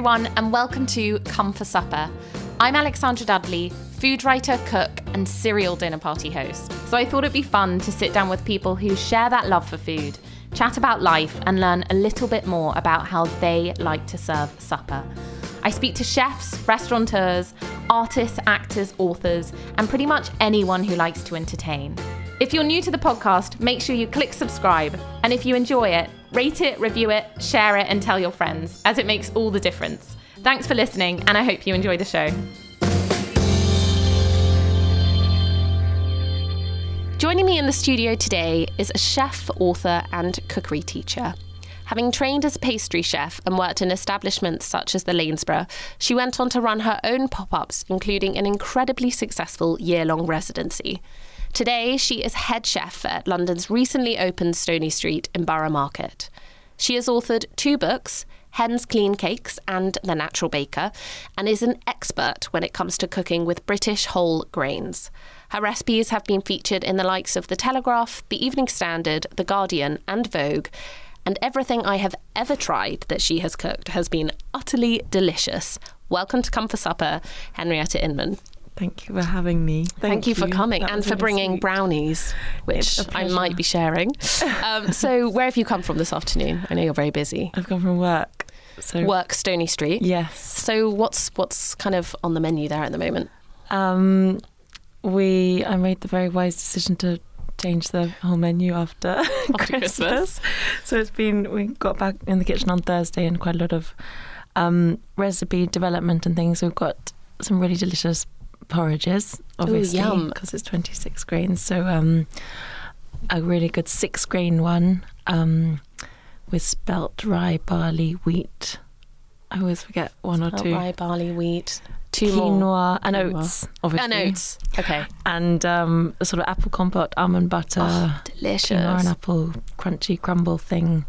everyone, and welcome to Come for Supper. I'm Alexandra Dudley, food writer, cook, and serial dinner party host. So I thought it'd be fun to sit down with people who share that love for food, chat about life, and learn a little bit more about how they like to serve supper. I speak to chefs, restaurateurs, artists, actors, authors, and pretty much anyone who likes to entertain. If you're new to the podcast, make sure you click subscribe. And if you enjoy it, rate it, review it, share it, and tell your friends, as it makes all the difference. Thanks for listening, and I hope you enjoy the show. Joining me in the studio today is a chef, author, and cookery teacher. Having trained as a pastry chef and worked in establishments such as the Lanesborough, she went on to run her own pop ups, including an incredibly successful year long residency. Today, she is head chef at London's recently opened Stony Street in Borough Market. She has authored two books, Hen's Clean Cakes and The Natural Baker, and is an expert when it comes to cooking with British whole grains. Her recipes have been featured in the likes of The Telegraph, The Evening Standard, The Guardian, and Vogue. And everything I have ever tried that she has cooked has been utterly delicious. Welcome to Come for Supper, Henrietta Inman. Thank you for having me. Thank, you for coming That and for really bringing sweet. brownies, which I might be sharing. Um, so, where have you come from this afternoon? I know you're very busy. I've come from work. So Work Stony Street. Yes. So, what's what's kind of on the menu there at the moment? Um, we I made the very wise decision to change the whole menu after, After Christmas. So it's been we got back in the kitchen on Thursday and quite a lot of um, recipe development and things. We've got some really delicious porridges, obviously, because it's 26 grains. So um, a really good six grain one um, with spelt rye, barley, wheat. I always forget one or Spelt two. Rye, barley, wheat, two more. Quinoa and Quinoa. oats, obviously. And oats. Okay. And um, a sort of apple compote, almond butter, Oh, delicious. quinoa and apple crunchy crumble thing.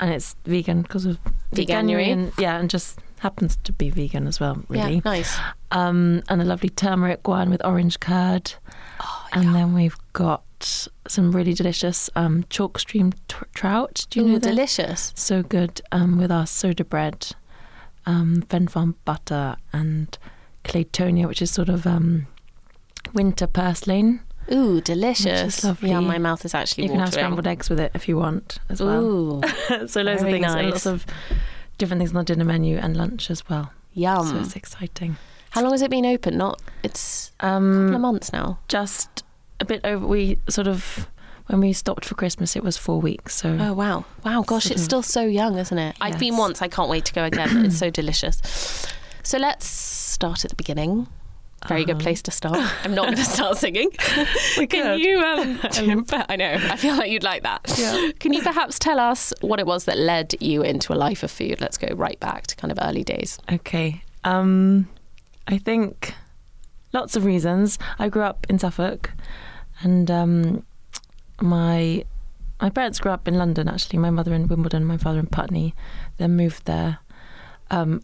And it's vegan because of Veganuary. and yeah, and just happens to be vegan as well, really. Yeah, nice. Um, and a lovely turmeric one with orange curd. Oh, and then we've got some really delicious um, chalk stream t- trout. Do you Ooh, know that? delicious. So good um, with our soda bread, um, Fen Farm butter, and Claytonia, which is sort of um, winter purslane. Ooh, delicious. lovely. Yeah, my mouth is actually You can have scrambled eggs with it if you want as well. Ooh, so loads of things, nice. lots of different things on the dinner menu and lunch as well. yum. So it's exciting. How long has it been open? Not. It's a couple of Um, months now. just a bit over. We sort of when we stopped for Christmas, it was four weeks. So Oh wow, wow, gosh, Sort it's of- still so young, isn't it? I've been once. I can't wait to go again. it's so delicious. So let's start at the beginning. Very good Uh-huh. place to start. I'm not going to start singing. We Can you? Um, I know. I feel like you'd like that. Yeah. Can you perhaps tell us what it was that led you into a life of food? Let's go right back to kind of early days. Okay. Um, I think lots of reasons. I grew up in Suffolk, and um, my my parents grew up in London. Actually, my mother in Wimbledon, my father in Putney. Then moved there um,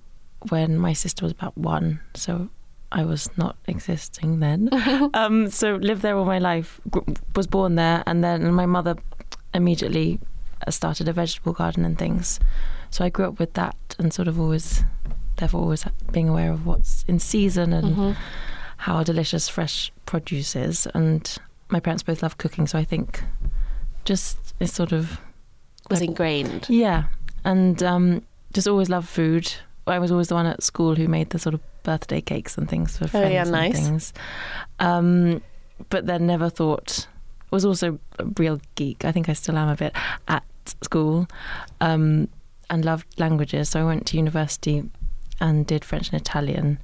when my sister was about one. So I was not existing then. um, so lived there all my life. Was born there, and then my mother immediately uh, started a vegetable garden and things. So I grew up with that, and sort of always, therefore, always being aware of what's in season and Mhm. how delicious fresh produce is. And my parents both love cooking, so I think just it's sort of Was ingrained. yeah, and um, just always loved food. I was always the one at school who made the sort of birthday cakes and things for Oh, friends yeah, and nice. things. Um, but then never thought was also a real geek. I think I still am a bit at school, um, and loved languages. So I went to university and did French and Italian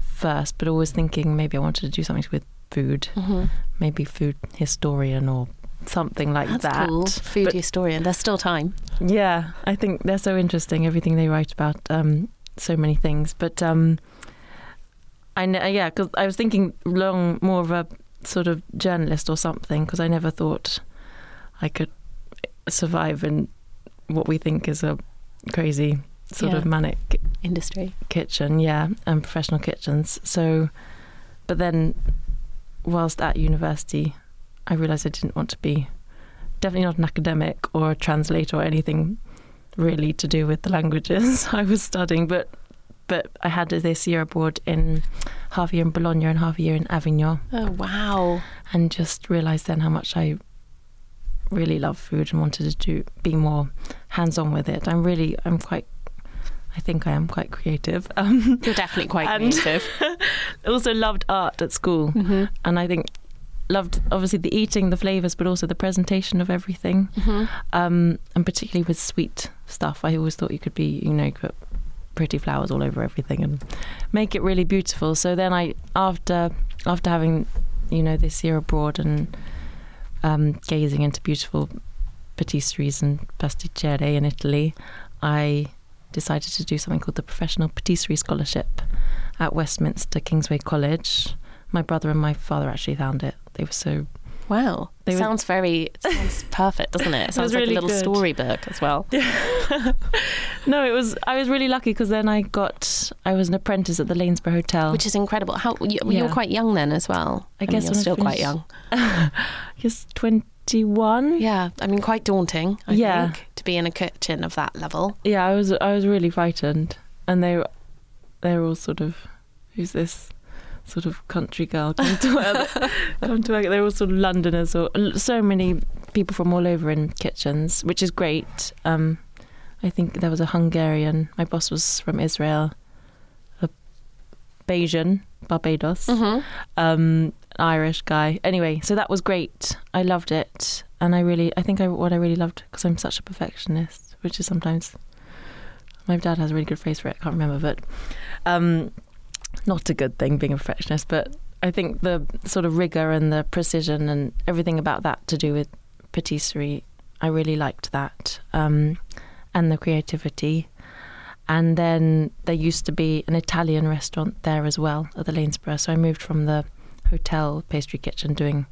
first, but always thinking maybe I wanted to do something with food, Mhm. maybe food historian or something like That's that. cool. Food But- historian. There's still time. Yeah, I think they're so interesting. Everything they write about um, so many things. But um, I know, yeah, because I was thinking long more of a sort of journalist or something. Because I never thought I could survive in what we think is a crazy sort Yeah. of manic Industry. kitchen, yeah, and professional kitchens. So, but then, whilst at university, I realised I didn't want to be definitely not an academic or a translator or anything really to do with the languages I was studying. But but I had this year abroad in half a year in Bologna and half a year in Avignon, Oh wow. and just realised then how much I really love food and wanted to do be more hands on with it. I'm really I'm quite. I think I am quite creative. Um, You're definitely quite creative. also loved art at school mm-hmm. and i think loved obviously the eating the flavors but also the presentation of everything. Mm-hmm. um, and particularly with sweet stuff i always thought you could be you know put pretty flowers all over everything and make it really beautiful. So then i after after having you know this year abroad and um, gazing into beautiful patisseries and pasticcerie in italy i decided to do something called the professional patisserie scholarship at westminster kingsway college my brother and my father actually found it they were so Wow. They were- sounds very it sounds perfect, doesn't it? It sounds was like a little good. storybook as well. no, it was. I was really lucky because then I got. I was an apprentice at the Lanesborough Hotel. Which is incredible. How you, you were quite young then as well. I mean, guess you're I still quite young. just twenty one. Yeah, I mean, quite daunting. I Yeah. think to be in a kitchen of that level. Yeah, I was. I was really frightened, and they, were- they were all sort of, who's this? Sort of country girl come to work. come to work. They were all sort of Londoners, or so many people from all over in kitchens, which is great. Um, I think there was a Hungarian. My boss was from Israel. A Bajan, Barbados. Mm-hmm. um, Irish guy. Anyway, so that was great. I loved it, and I really, I think I what I really loved because I'm such a perfectionist, which is sometimes my dad has a really good phrase for it. I can't remember, but um, not a good thing being a perfectionist. But I think the sort of rigor and the precision and everything about that to do with patisserie, I really liked that, um, and the creativity. And then there used to be an Italian restaurant there as well at the Lanesborough. So I moved from the hotel pastry kitchen doing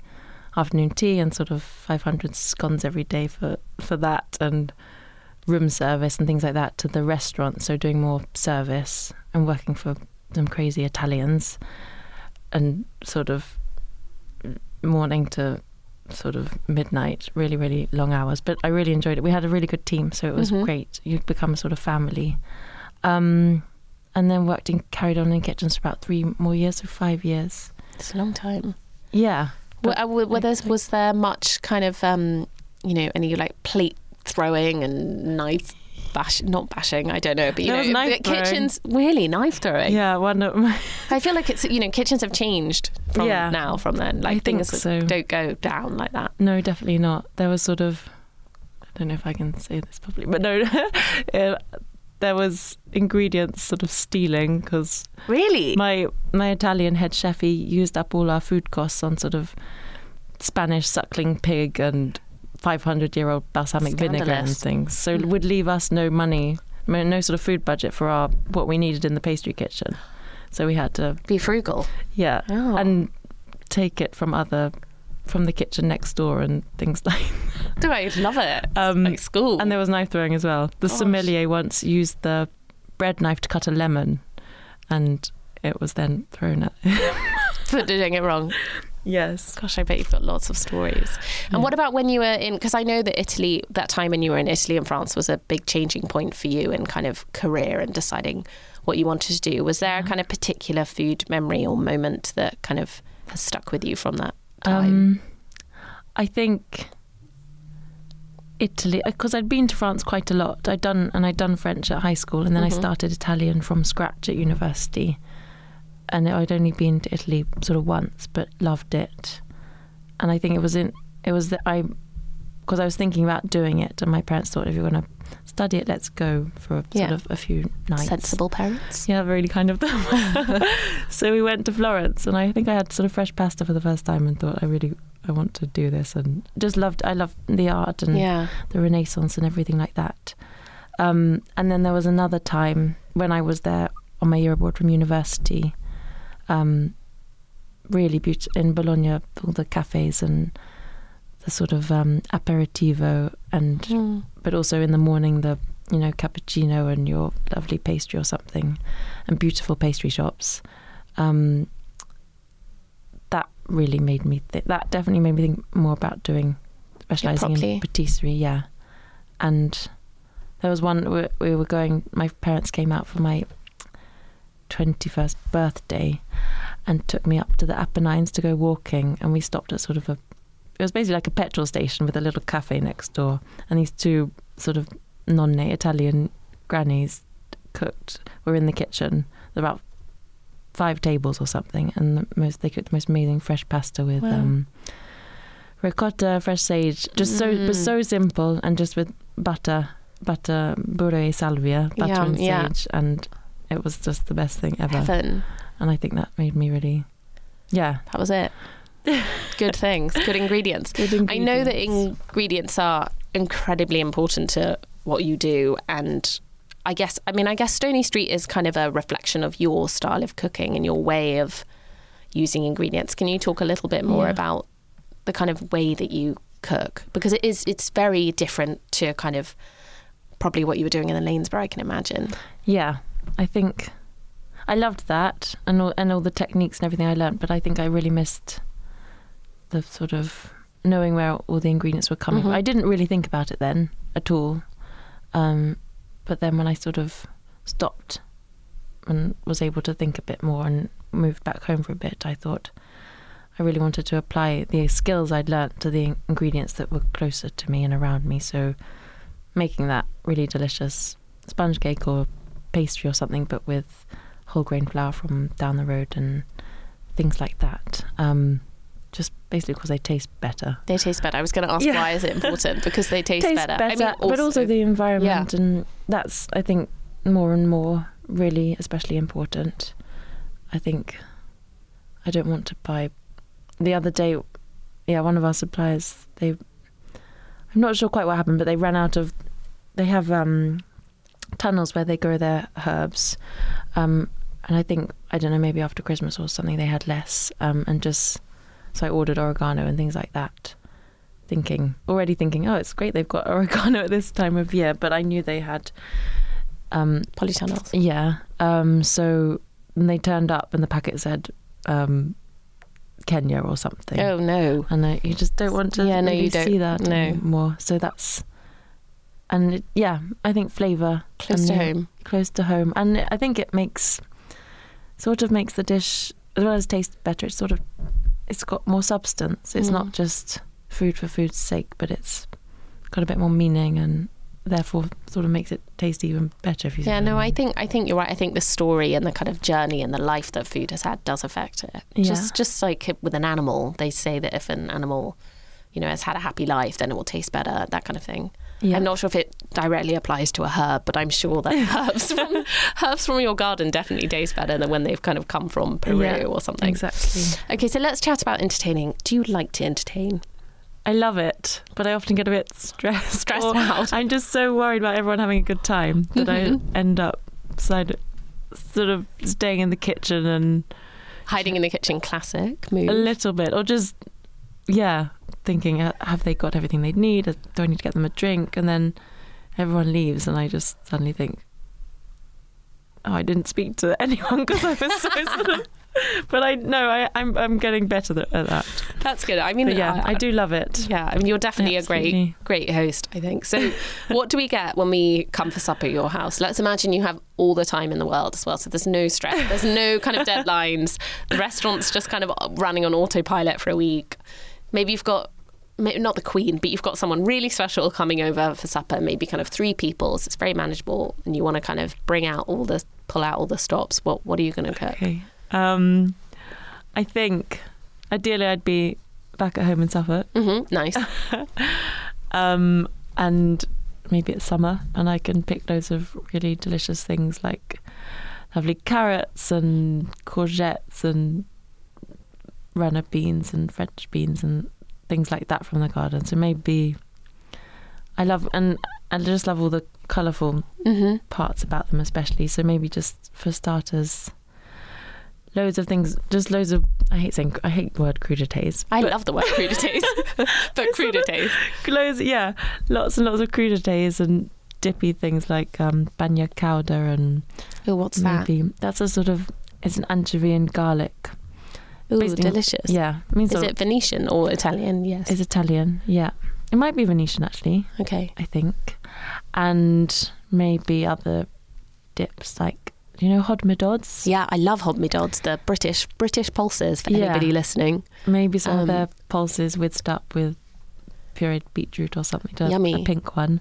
afternoon tea and sort of 500 scones every day for, for that and room service and things like that to the restaurant. So doing more service and working for some crazy Italians and sort of morning to sort of midnight, really, really long hours. But I really enjoyed it. We had a really good team, so it was Mhm. great. You'd become a sort of family. Um, and then worked in, carried on in kitchens for about three more years, so five years. It's a long time. Yeah. But uh, were, were there, was there much kind of, um, you know, any like plate throwing and knife bash, not bashing, I don't know, but you There was know, knife kitchens really knife throwing. Yeah, one of my, I feel like it's you know kitchens have changed from Yeah. now from then. Like I think things so. don't go down like that. no, definitely not. There was sort of, I don't know if I can say this publicly, but no, uh, there was ingredients sort of stealing because Really? my my Italian head chef he used up all our food costs on sort of Spanish suckling pig and 500 year old balsamic vinegar and things. So it Mm. would leave us no money, no sort of food budget for our what we needed in the pastry kitchen. So we had to Be frugal. yeah Oh. and take it from other from the kitchen next door and things like Do I love it? Um, like school. and there was knife throwing as well. The Gosh. sommelier once used the bread knife to cut a lemon and it was then thrown at for doing it wrong. Yes. Gosh, I bet you've got lots of stories. And Yeah. what about when you were in? Because I know that Italy, that time when you were in Italy and France, was a big changing point for you in kind of career and deciding what you wanted to do. Was there a kind of particular food memory or moment that kind of has stuck with you from that time? Um, I think Italy, because I'd been to France quite a lot. I'd done and I'd done French at high school, and then I Mhm. started Italian from scratch at university. And I'd only been to Italy sort of once, but loved it. And I think it was in it was that I because I was thinking about doing it, and my parents thought if you're going to study it, Let's Go for a, Yeah. sort of a few nights. Sensible parents. Yeah, really kind of them. so we went to Florence, and I think I had sort of fresh pasta for the first time, and thought I really I want to do this, and just loved I loved the art and Yeah. the Renaissance and everything like that. Um, and then there was another time when I was there on my year abroad from university. Um, really beautiful in Bologna, all the cafes and the sort of um, aperitivo, and Mm. but also in the morning the you know cappuccino and your lovely pastry or something, and beautiful pastry shops. Um, that really made me think. That definitely made me think more about doing specializing properly. in patisserie. Yeah, and there was one we, we were going. My parents came out for my twenty-first birthday, and took me up to the Apennines to go walking, and we stopped at sort of a. It was basically like a petrol station with a little cafe next door, and these two sort of nonne Italian grannies cooked were in the kitchen. There were about five tables or something, and the most they cooked the most amazing fresh pasta with Wow. um, ricotta, fresh sage, just so Mm. so simple, and just with butter, butter, burro e salvia, butter Yum, and yeah. sage, and it was just the best thing ever. Heaven. And I think that made me really, yeah, That was it. Good things, good ingredients. good I know that ingredients. ingredients are incredibly important to what you do, and I guess I mean I guess Stony Street is kind of a reflection of your style of cooking and your way of using ingredients. Can you talk a little bit more Yeah. about the kind of way that you cook because it is it's very different to kind of probably what you were doing in the Lanesborough, I can imagine. Yeah, I think I loved that and all, and all the techniques and everything I learned, but I think I really missed the sort of knowing where all the ingredients were coming from. Mhm. I didn't really think about it then at all. Um, but then when I sort of stopped and was able to think a bit more and moved back home for a bit, I thought I really wanted to apply the skills I'd learnt to the ingredients that were closer to me and around me. So making that really delicious sponge cake or pastry or something, but with whole grain flour from down the road and things like that. Um, just basically because they taste better. They taste better. I was going to ask Yeah. why is it important because they taste, better. I mean, but also the environment, Yeah. and that's I think more and more really especially important. I think I don't want to buy. The other day, yeah, one of our suppliers they. I'm not sure quite what happened, but they ran out of. They have um, tunnels where they grow their herbs, um, and I think I don't know maybe after Christmas or something they had less, um, and just so I ordered oregano and things like that thinking already thinking oh it's great they've got oregano at this time of year but i knew they had um polytunnels. yeah um so when they turned up and the packet said um kenya or something Oh no. and you just don't want to Yeah, no, really you don't. see that No. anymore so that's and it, yeah i think flavor Close to home. close to home and i think it makes sort of makes the dish as well as taste better it's sort of it's got more substance it's Mm. not just food for food's sake but it's got a bit more meaning and therefore sort of makes it taste even better if you Yeah, no, I mean. think I think you're right. I think the story and the kind of journey and the life that food has had does affect it. Yeah. Just just like with an animal, they say that if an animal, you know, has had a happy life, then it will taste better. That kind of thing. Yeah. I'm not sure if it directly applies to a herb, but I'm sure that herbs from herbs from your garden definitely taste better than when they've kind of come from Peru Yeah, or something. exactly Okay, so let's chat about entertaining. Do you like to entertain? i love it but i often get a bit stressed Stressed out. i'm just so worried about everyone having a good time that Mhm. i end up side, sort of staying in the kitchen and Hiding in the kitchen, classic move. a little bit, or just yeah, thinking uh, have they got everything they need? Uh, Do I need to get them a drink? And then everyone leaves, and I just suddenly think, oh, I didn't speak to anyone because I was so sort of. But I no, I, I'm I'm getting better th- at that. That's good. I mean, But yeah, I do love it. Yeah, I mean, you're definitely a great, great host, I think. So, what do we get when we come for supper at your house? Let's imagine you have all the time in the world as well. So, there's no stress, there's no kind of deadlines. The restaurant's just kind of running on autopilot for a week. Maybe you've got, not the queen, but you've got someone really special coming over for supper, maybe kind of three people. So, it's very manageable, and you want to kind of bring out all the, pull out all the stops. What, what are you going to cook? Okay. Um, I think ideally I'd be back at home in Suffolk. hmm nice. Um, and maybe it's summer and I can pick loads of really delicious things like lovely carrots and courgettes and runner beans and French beans and things like that from the garden. So maybe I love and I just love all the colourful hmm parts about them, especially. So maybe just for starters, loads of things, just loads of. I hate saying I hate the word crudités. I love the word crudités, but crudités. loads, yeah, lots and lots of crudités and dippy things like um, bagna cauda and Oh, what's that? that's a sort of it's an anchovy and garlic. Ooh, based in- delicious. Yeah, it means Is it Venetian or Italian? Yes. It's Italian. Yeah, it might be Venetian actually. okay. I think, and maybe other dips like you know hodmedods. Yeah, I love hodmedods, the British British pulses for Yeah. anybody listening. Maybe some Um, of their pulses whizzed up with pureed beetroot or something. Yummy. A pink one.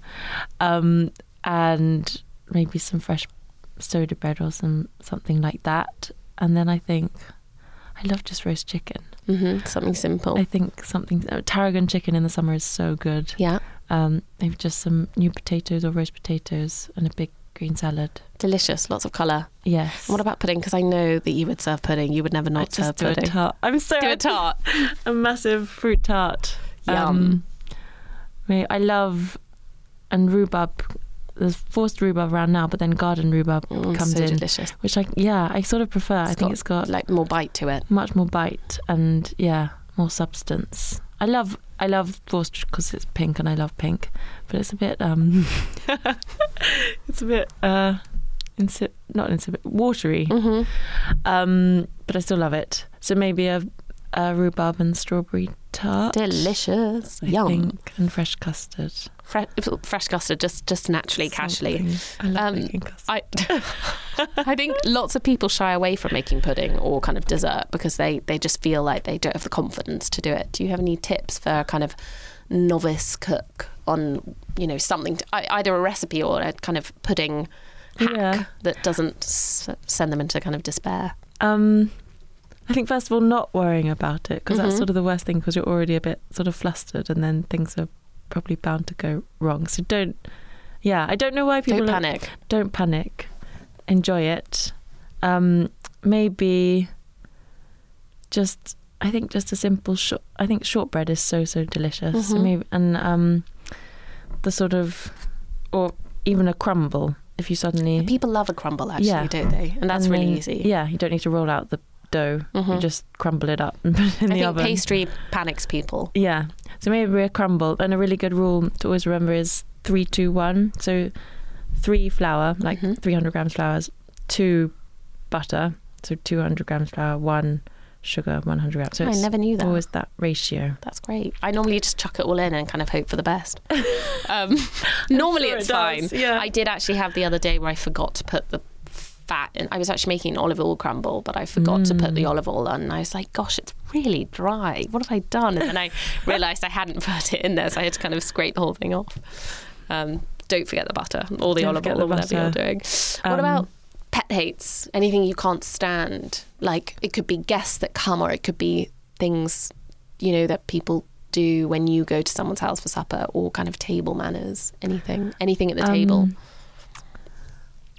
Um, and maybe some fresh soda bread or some something like that. And then I think I love just roast chicken. hmm Something simple. I think something uh, tarragon chicken in the summer is so good. yeah, Um, maybe just some new potatoes or roast potatoes and a big green salad. delicious. Lots of colour. Yes. What about pudding? Because I know that you would serve pudding. You would never not serve do a pudding. tart. I'm so Do a tart. a massive fruit tart. Yum. may- I love and rhubarb. There's forced rhubarb around now, but then garden rhubarb Mm, comes so in, delicious. which I yeah I sort of prefer. I think got, it's got like more bite to it. much more bite and yeah more substance. I love I love forced because it's pink and I love pink, but it's a bit um it's a bit uh insip not insipid watery. hmm Um, but I still love it. So maybe a, a rhubarb and strawberry tart. Delicious. I Yum. think, and fresh custard. Fre- fresh custard, just just naturally, casually. I love Um, making custard. I I think lots of people shy away from making pudding or kind of dessert because they they just feel like they don't have the confidence to do it. Do you have any tips for a kind of novice cook on you know something to, either a recipe or a kind of pudding hack Yeah. that doesn't s- send them into kind of despair? Um, I think first of all, not worrying about it because Mhm. that's sort of the worst thing because you're already a bit sort of flustered, and then things are probably bound to go wrong. So don't. Yeah, I don't know why people Don't are- panic. don't panic. Enjoy it. Um, maybe just I think just a simple short. I think shortbread is so so delicious. So Mhm. maybe and um, the sort of or even a crumble if you suddenly People love a crumble, actually, Yeah. don't they? And that's and really then- easy. Yeah, you don't need to roll out the dough. You Mhm. just crumble it up and put it in I the think oven. pastry panics people. Yeah. So maybe we're a crumble. And a really good rule to always remember is three, two, one. So three flour, like Mhm. 300 grams flour, two butter, so 200 grams flour, one sugar, 100 grams. So I never knew that. always that ratio. That's great. I normally just chuck it all in and kind of hope for the best. Um, normally sure it's it fine. yeah. I did actually have the other day where I forgot to put the fat in. I was actually making an olive oil crumble, but I forgot to put the Mm. olive oil on. And I was like, gosh, it's really dry. What have I done? And then I realised I hadn't put it in there, so I had to kind of scrape the whole thing off. Um, don't forget the butter or the Don't olive oil or whatever you're butter. doing. what Um, about pet hates? Anything you can't stand? Like it could be guests that come, or it could be things you know that people do when you go to someone's house for supper, or kind of table manners. Anything, anything at the table.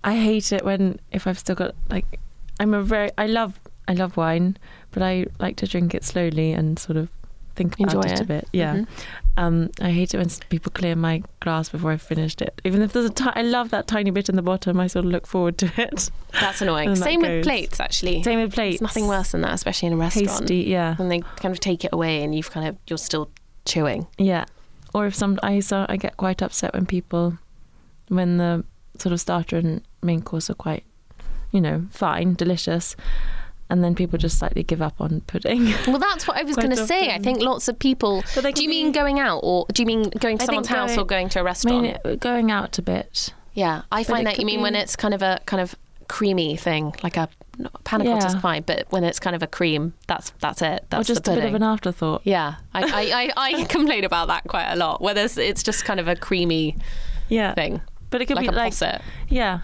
I hate it when if I've still got like I'm a very I love I love wine, but I like to drink it slowly and sort of think about Enjoy it, a bit. Yeah. Mhm. Um, I hate it when people clear my glass before I've finished it. Even if there's a love that tiny bit in the bottom. I sort of look forward to it. That's annoying. And that Same with plates, actually. Same with plates. It's nothing worse than that, especially in a restaurant. Hasty, yeah, When they kind of take it away and you've kind of you're still chewing. yeah. Or if some I so I get quite upset when people when the sort of starter and main course are quite, you know, fine, delicious, and then people just slightly give up on pudding. Well, that's what I was going to say. I think lots of people. Do you mean be- going out, or do you mean going to I someone's house going- or going to a restaurant? mean, going out a bit. yeah, I find that you mean when it's kind of a kind of creamy thing, like a panna is fine, but when it's kind of a cream, that's that's it. That's or just the a bit of an afterthought. yeah, I, I, I, I complain about that quite a lot. Whether it's, it's just kind of a creamy Yeah, thing, but it could like be a like posset. yeah.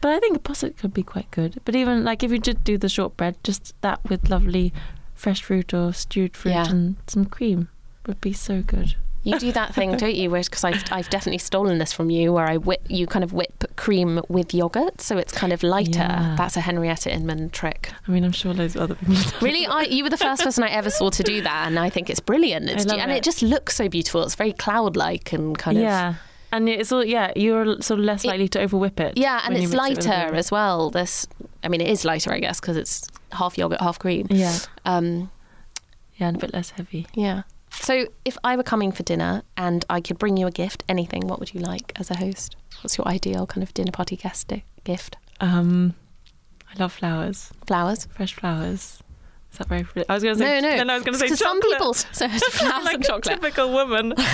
But I think a posset could be quite good. But even like if you did do the shortbread, just that with lovely fresh fruit or stewed fruit Yeah. and some cream would be so good. You do that thing, don't you? Because I've, I've definitely stolen this from you, where I whip, you kind of whip cream with yogurt, so it's kind of lighter. Yeah. That's a Henrietta Inman trick. I mean, I'm sure loads of other people. Really, I, you were the first person I ever saw to do that, and I think it's brilliant. It's, love and it. it. just looks so beautiful. It's very cloud-like and kind of Yeah. And it's all yeah, you're sort of less likely to overwhip it. yeah, and it's mix it lighter as well. This, I mean, it is lighter, I guess, because it's half yogurt, half cream. Yeah, Um, yeah, and a bit less heavy. yeah. So, if I were coming for dinner and I could bring you a gift, anything, what would you like as a host? What's your ideal kind of dinner party guest gift? Um, I love flowers, Flowers? fresh flowers. Is that very? I was going to No, say no. Then I was going to say chocolate. some people, so flowers like and chocolate. typical woman.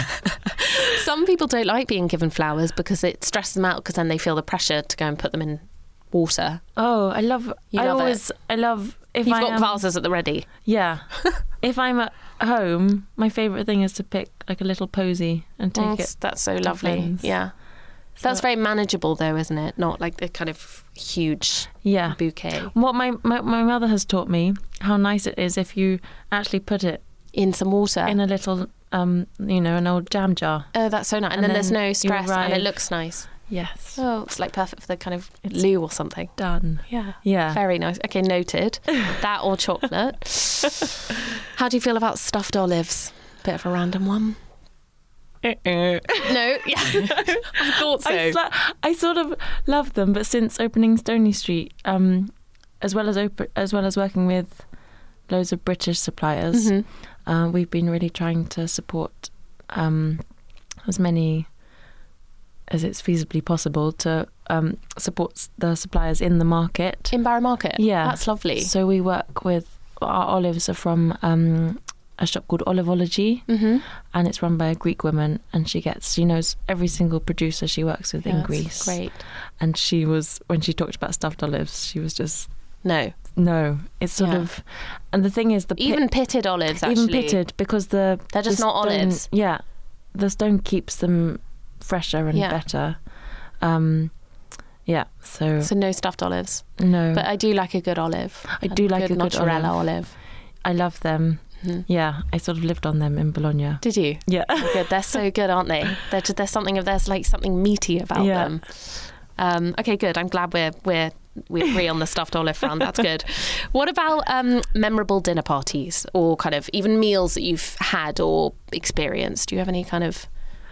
Some people don't like being given flowers because it stresses them out because then they feel the pressure to go and put them in water. Oh, I love. You I love it. always. I love. If You've I got am, vases at the ready. Yeah. if I'm at home, my favourite thing is to pick like a little posy and take it. that's so lovely. Yeah. That's very manageable though, isn't it? Not like the kind of huge Yeah. bouquet What my, my my mother has taught me how nice it is if you actually put it in some water. in a little um you know an old jam jar. oh, that's so nice. And, And then, there's no stress and it looks nice. Yes. Oh, it's like perfect for the kind of It's- loo or something. Done. Yeah. Yeah. Very nice. Okay, noted. that or chocolate. How do you feel about stuffed olives? Bit of a random one. No, yeah. I thought so. I, sla- I sort of love them, but since opening Stony Street, um, as well as op- as well as working with loads of British suppliers, Mhm. uh, we've been really trying to support um, as many as it's feasibly possible to um, support the suppliers in the market. In Borough Market? Yeah. That's lovely. So we work with our olives are from um, a shop called Oliveology, mm-hmm. and it's run by a Greek woman, and she gets she knows every single producer she works with in Greece. Great. And she was when she talked about stuffed olives, she was just No. no. It's sort Yeah. of, and the thing is the pit- Even pitted olives, actually. even pitted because the They're just the not stone- olives. Yeah, the stone keeps them fresher and Yeah. better. Um, yeah, so, So no stuffed olives. no, But I do like a good olive. I do like a good mozzarella olive. olive. I love them. Mhm. Yeah, I sort of lived on them in Bologna. Did you? Yeah, Good. They're so good, aren't they? They're just, there's something of there's like something meaty about Yeah. them. Um, okay, good. I'm glad we're we're we agree on the stuffed olive front. That's good. What about um, memorable dinner parties or kind of even meals that you've had or experienced? Do you have any kind of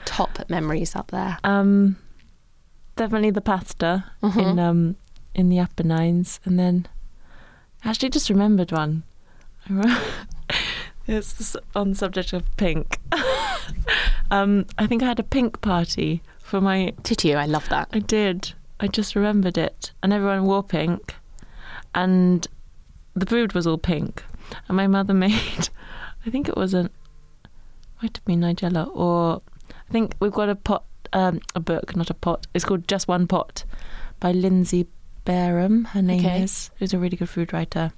top memories up there? um, definitely the pasta Mhm. in um in the Apennines, and then I actually just remembered one. It's on the subject of pink. um, I think I had a pink party for my Did you? I love that. I did. I just remembered it. And everyone wore pink. And the food was all pink. And my mother made, I think it was a, might have been Nigella, or I think we've got a pot, um, a book, not a pot. It's called Just One Pot by Lindsey Bareham, her name Okay. is, who's a really good food writer.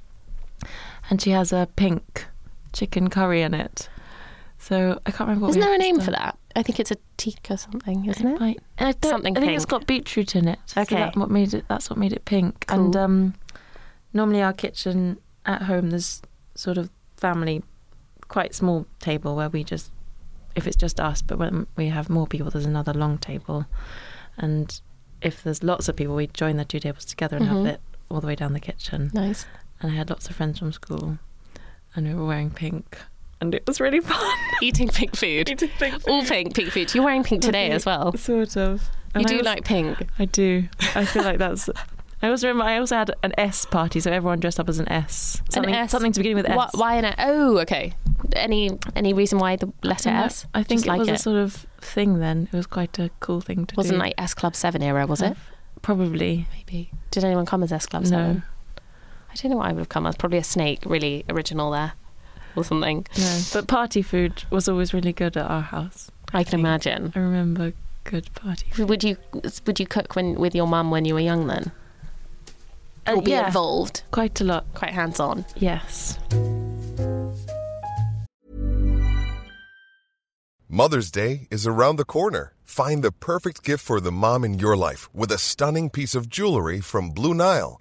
And she has a pink chicken curry in it. So I can't remember what Isn't there a name for that? I think it's a teak or something, isn't it? might- I Something I think it's got beetroot in it. so Okay. that what made it. That's what made it pink. And um, normally our kitchen at home, there's sort of family, quite small table where we just, if it's just us, but when we have more people, there's another long table, and if there's lots of people, we join the two tables together and Mhm. have it all the way down the kitchen. Nice. And I had lots of friends from school, and we were wearing pink, and it was really fun. Eating pink food. Eating pink food. All pink, pink food. You're wearing pink today as well. Sort of. You And I do was- like pink. I do. I feel like that's. I also remember. I also had an S party, so everyone dressed up as an S. Something, S? something to begin with S. Why, why an S? Oh, okay. Any any reason why the letter I. S? I think Just it like was it. a sort of thing then. It was quite a cool thing to do. Wasn't like S Club Seven era, was it? Probably. Maybe. Did anyone come as S Club 7? No. Seven? I don't know what I would have come as. Probably a snake, really original there, or something. No. But party food was always really good at our house. I can imagine. I remember good party food. Would you would you cook when with your mum when you were young then, Uh, or be yeah, involved, quite a lot. quite hands on? Yes. Mother's Day is around the corner. Find the perfect gift for the mom in your life with a stunning piece of jewelry from Blue Nile.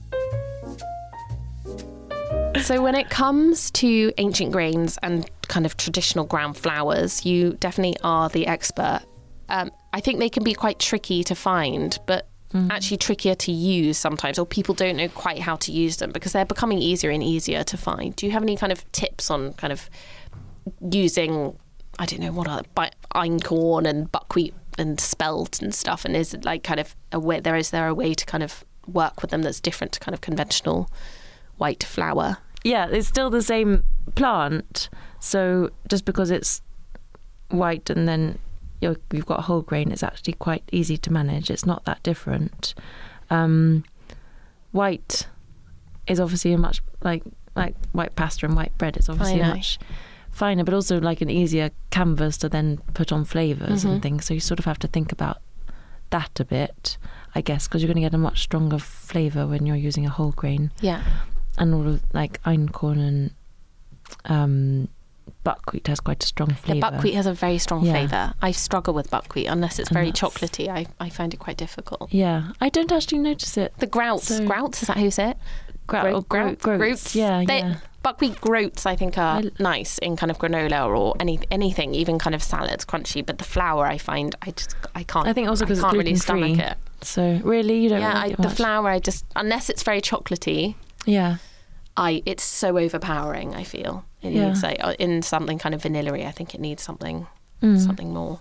So, when it comes to ancient grains and kind of traditional ground flours, you definitely are the expert. Um, I think they can be quite tricky to find, but actually trickier to use sometimes, or people don't know quite how to use them because they're becoming easier and easier to find. Do you have any kind of tips on kind of using, I don't know, what are bi- einkorn and buckwheat and spelt and stuff? And is it like kind of a way, there is there a way to kind of work with them that's different to kind of conventional white flour? Yeah, it's still the same plant. So just because it's white and then you're, you've got whole grain, it's actually quite easy to manage. It's not that different. Um, white is obviously a much like like white pasta and white bread. It's obviously a much finer, but also like an easier canvas to then put on flavors and things. So you sort of have to think about that a bit, I guess, because you're going to get a much stronger flavor when you're using a whole grain Yeah. And all of like einkorn and um, buckwheat has quite a strong Yeah, flavour. buckwheat has a very strong Yeah. flavour. I struggle with buckwheat unless it's And very chocolatey. I, I find it quite difficult. Yeah, I don't actually notice it. The grouts, So- grouts, is that say it? Grout, or grout, grout- groats. Yeah, They- yeah. Buckwheat groats, I think, are I- nice in kind of granola or any anything, even kind of salads, crunchy. But the flour, I find, I just I can't. I think also because it's can't really stomach it. So really, you don't Yeah, like I, the much? flour, I just unless it's very chocolatey, Yeah, I it's so overpowering. I feel it Yeah. needs like uh, in something kind of vanilla I think it needs something Mm. something more.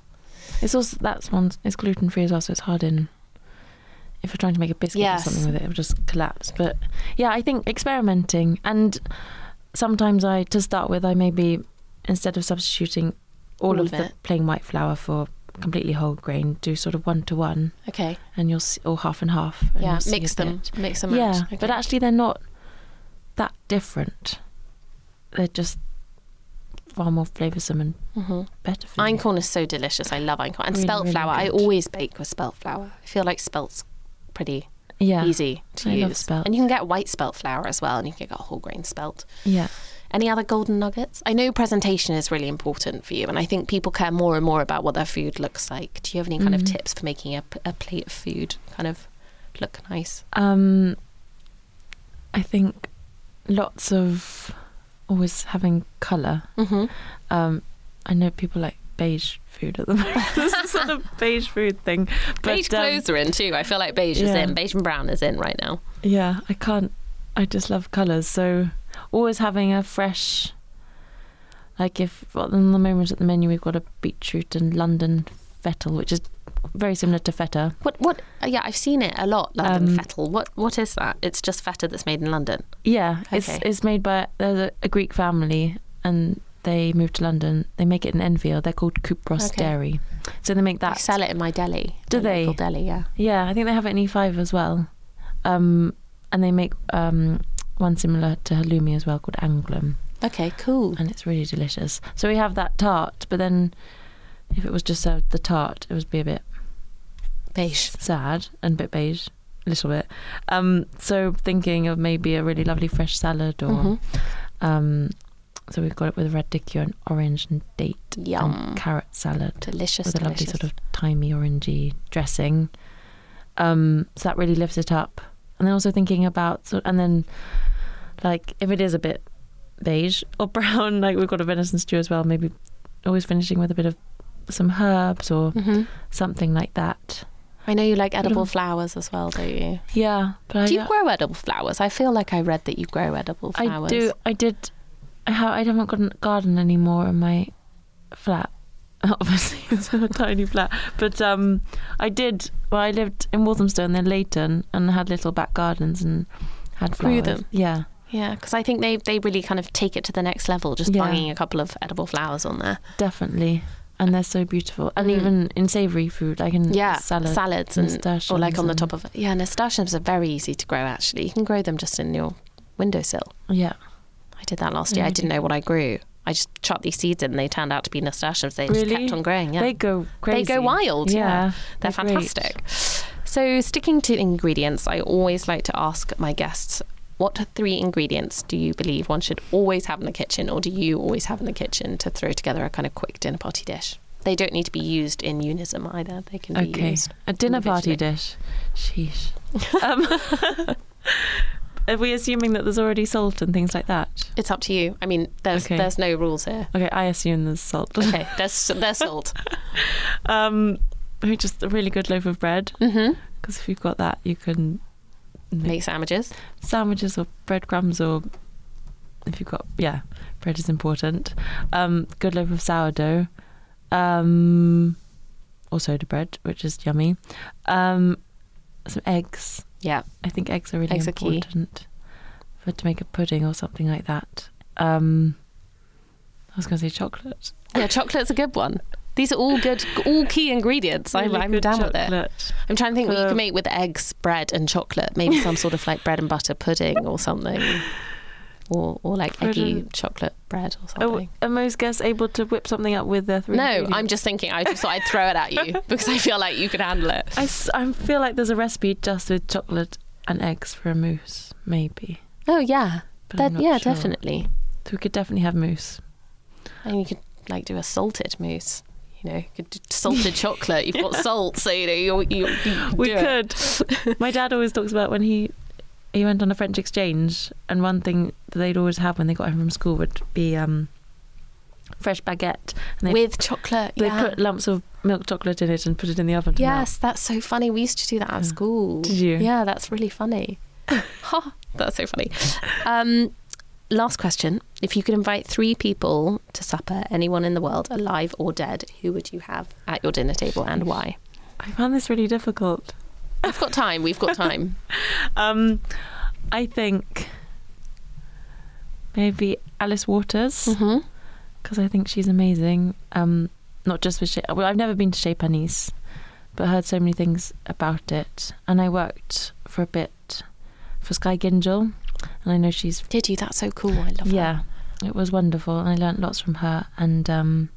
it's also that's one. It's gluten free as well, so it's hard in. If you're trying to make a biscuit Yes. or something with it, it will just collapse. But yeah, I think experimenting and sometimes I to start with, I maybe instead of substituting all, All of of the plain white flour for completely whole grain, do sort of one to one, Okay, and you'll see, or half and half. and yeah, mix them, mix them. Yeah, match. but actually they're not that different. They're just far more flavoursome and Mhm. better for you. Einkorn is so delicious. I love einkorn and Really, spelt really flour. I always bake with spelt flour. I feel like spelt's pretty Yeah, easy to I use. And you can get white spelt flour as well, and you can get whole grain spelt. yeah. Any other golden nuggets? I know presentation is really important for you, and I think people care more and more about what their food looks like. Do you have any kind of Mm. tips for making a plate of food kind of look nice? Um, I think lots of always having colour. Mm-hmm. Um, I know people like beige food at the moment. this is sort of beige food thing. But, beige um, clothes are in too. I feel like beige is in. Beige and brown is in right now. Yeah, I can't. I just love colours. So always having a fresh. Like if well, at the moment at the menu we've got a beetroot and London fettle, which is very similar to feta. What? What? uh, Yeah, I've seen it a lot. London Um, fettle. What? What is that? It's just feta that's made in London. Yeah, it's Okay. it's made by there's a, a Greek family and they moved to London. They make it in Enfield. They're called Kupros Okay. Dairy. So they make that. sell it in my deli. Do they? Local deli, yeah. Yeah, I think they have it in E5 as well. Um, and they make um, one similar to halloumi as well called Anglum, Okay, cool. and it's really delicious. So we have that tart, but then if it was just served the tart, it would be a bit Beige. sad and a bit beige, a little bit. Um, so thinking of maybe a really lovely fresh salad or. Mhm. Um, so we've got it with radicchio and orange and date Yum. and carrot salad Delicious. with a lovely sort of timey orangey dressing. Um, so that really lifts it up. And then also thinking about, so, and then like if it is a bit beige or brown, like we've got a venison stew as well, maybe always finishing with a bit of some herbs or Mhm. something like that. I know you like edible flowers as well, don't you? Yeah, but Do you grow edible flowers? I feel like I read that you grow edible flowers. I do. I did. I, ha- I haven't got a garden anymore in my flat, obviously it's a tiny flat. But um, I did. Well, I lived in Walthamstow and then Leyton, and had little back gardens and had Grew flowers. them? Yeah, Yeah, because I think they they really kind of take it to the next level, just Yeah. banging a couple of edible flowers on there. definitely. And they're so beautiful. And Mm. even in savoury food, like in Yeah, salad, salads and or like on the top of it. yeah, nasturtiums are very easy to grow. Actually, you can grow them just in your windowsill. Yeah, I did that last year. I didn't know what I grew. I just chucked these seeds in, and they turned out to be nasturtiums. They just kept on growing. Yeah, they go crazy. They go wild. Yeah, Yeah, they're, they're fantastic. So, sticking to ingredients, I always like to ask my guests. What three ingredients do you believe one should always have in the kitchen, or do you always have in the kitchen to throw together a kind of quick dinner party dish? They don't need to be used in unison either. They can be Okay, used. a dinner party dish. Sheesh. um, are we assuming that there's already salt and things like that? It's up to you. I mean, there's Okay. there's no rules here. Okay, I assume there's salt. Okay, there's there's salt. um, maybe just a really good loaf of bread. Because if you've got that, you can Make sandwiches. sandwiches or breadcrumbs or if you've got yeah, bread is important. Um, good loaf of sourdough. Um, or soda bread, which is yummy. Um, some eggs. Yeah, I think eggs are really Eggs are important for to make a pudding or something like that. Um, I was going to say chocolate. yeah. Chocolate's a good one. These are all good, all key ingredients. I'm, I'm good down with it. I'm trying to think what you can make with eggs, bread, and chocolate. Maybe some sort of like bread and butter pudding or something, or or like Bread eggy and- chocolate bread or Oh, something. are most guests able to whip something up with their three no. I'm just thinking. I just thought I'd throw it at you because I feel like you could handle it. I, I feel like there's a recipe just with chocolate and eggs for a mousse, maybe. Oh yeah, I'm that, yeah, sure. definitely. So we could definitely have mousse. And you could like do a salted mousse. You know, you could do salted chocolate. You've got salt, so you know you you, you We could. My dad always talks about when he he went on a French exchange, and one thing that they'd always have when they got home from school would be um, fresh baguette, and with chocolate. they yeah. put lumps of milk chocolate in it and put it in the oven. Melt. Yes, that's so funny. We used to do that at school. Did you? Yeah, that's really funny. Ha, that's so funny. Um, last question. If you could invite three people to supper, anyone in the world, alive or dead, who would you have at your dinner table and why? I found this really difficult. We've got time. We've got time. Um, I think maybe Alice Waters because I think she's amazing. Um, not just with Chez, well, I've never been to Chez Panisse, but heard so many things about it. And I worked for a bit for Skye Gingell, and I know she's Did you? That's so cool. I love that. yeah, it was wonderful, and I learnt lots from her. And um,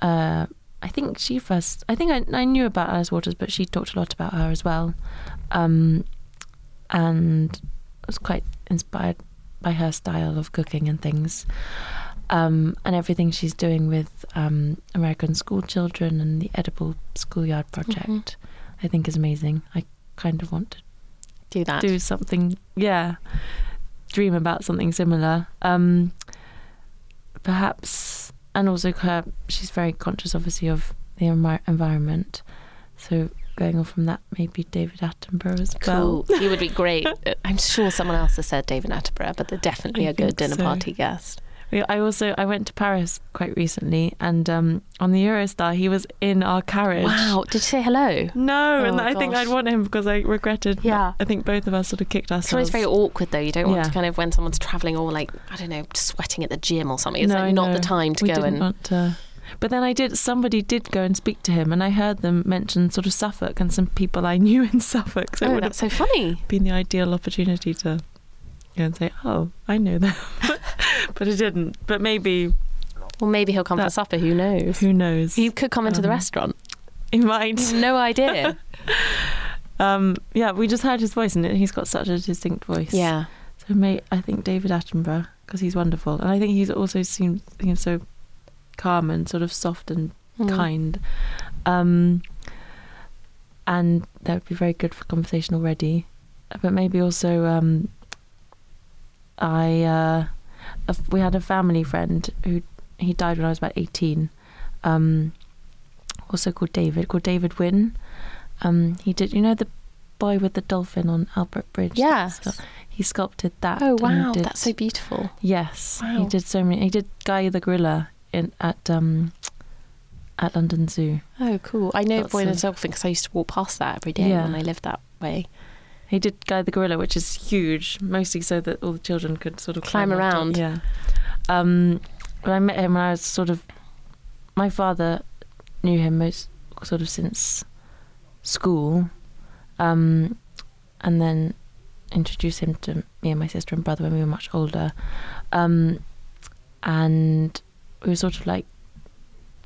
uh, I think she first, I think I, I knew about Alice Waters, but she talked a lot about her as well, um, and I was quite inspired by her style of cooking and things. Um, and everything she's doing with um, American school children and the Edible Schoolyard Project, I think is amazing. I kind of want to Do that. do something yeah dream about something similar um perhaps and also her she's very conscious obviously of the envi- environment so going on from that maybe david attenborough as Cool. well He would be great. I'm sure someone else has said David Attenborough, but they're definitely I a good dinner so. party guest. I also i went to paris quite recently and um on the eurostar he was in our carriage Wow. Did you say hello? no and Oh, i think i'd want him because i regretted Yeah. i think both of us sort of kicked ourselves. It's always very awkward though. You don't want Yeah. to kind of when someone's traveling or like I don't know, sweating at the gym or something. It's No, like not the time to we go didn't and want to. But then I did. Somebody did go and speak to him, and I heard them mention sort of Suffolk and some people I knew in Suffolk. So oh, that's so funny. been the ideal opportunity to go and say, "Oh, I know them," but it didn't. But maybe Well, maybe he'll come for supper. Who knows? who knows? He could come into the Um, restaurant. He might. No idea. Um, yeah, we just heard his voice, and he's got such a distinct voice. yeah. So mate, I think David Attenborough because he's wonderful, and I think he's also seems seems so calm and sort of soft and Mm. kind. Um, and that would be very good for conversation already. But maybe also, um, I uh, a we had a family friend who he died when I was about eighteen. Um, also called David, called David Wynne. Um, he did, you know, the boy with the dolphin on Albert Bridge. Yes. So he sculpted that. Oh wow, did- that's so beautiful. Yes, Wow. he did so many. He did Guy the Gorilla in at um, at London Zoo. Oh, cool. I know Lots Boyne of- and Dolphin because I used to walk past that every day Yeah. when I lived that way. He did Guy the Gorilla, which is huge, mostly so that all the children could sort of Climb to- around. Yeah. Um, but I met him when I was sort of. My father knew him most sort of since school, um, and then introduced him to me and my sister and brother when we were much older, um, and we were sort of like.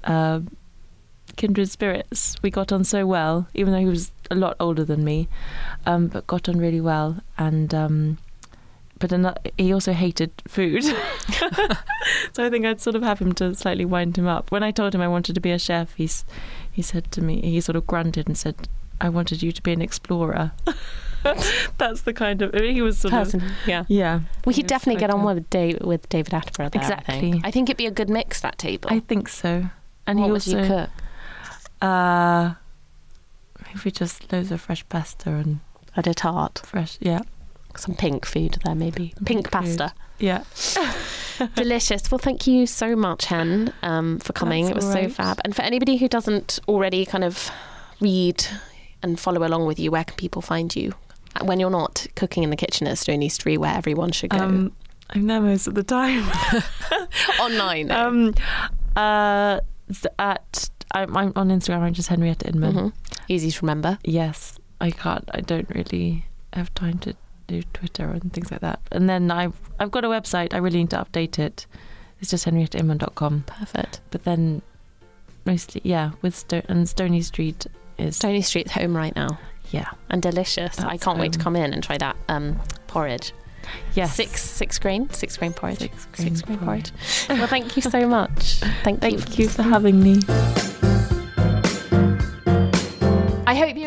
Uh, kindred spirits. We got on so well, even though he was a lot older than me, um, but got on really well. And um, but ano- he also hated food, so I think I'd sort of have him to slightly wind him up. When I told him I wanted to be a chef, he's he said to me, he sort of grunted and said, "I wanted you to be an explorer." That's the kind of I mean, he was sort Person. of Yeah. yeah. We he could definitely get on a- with Dave, with David Attenborough there, I Exactly. think. I think it'd be a good mix, that table. I think so. And what he would also you cook? Uh maybe just loads of fresh pasta and At a tart. fresh yeah Some pink food there, maybe. Pink, Pink food. pasta. yeah Delicious. Well, thank you so much, Hen, um, for coming. That's it was all so fab. And for anybody who doesn't already kind of read and follow along with you, where can people find you when you're not cooking in the kitchen at Stony Street, where everyone should go? um I'm there most of the time Online. um uh at I'm, I'm on Instagram I'm just Henrietta Inman Mhm. Easy to remember. yes I can't I don't really have time to do Twitter and things like that and then I've I've got a website I really need to update it it's just henriettainman.com Perfect. but then mostly yeah with Sto- and Stony Street is Stony Street's home right now. yeah And delicious. I can't wait to come in and try that um, porridge. yes Six six grain, six grain porridge. Six Six grain grain porridge. well, thank you so much. Thank, you. thank you for having me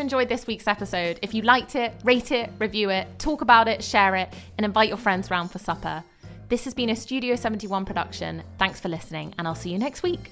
enjoyed this week's episode. If you liked it, rate it, review it, talk about it, share it, and invite your friends round for supper. This has been a Studio 71 production. Thanks for listening, and I'll see you next week.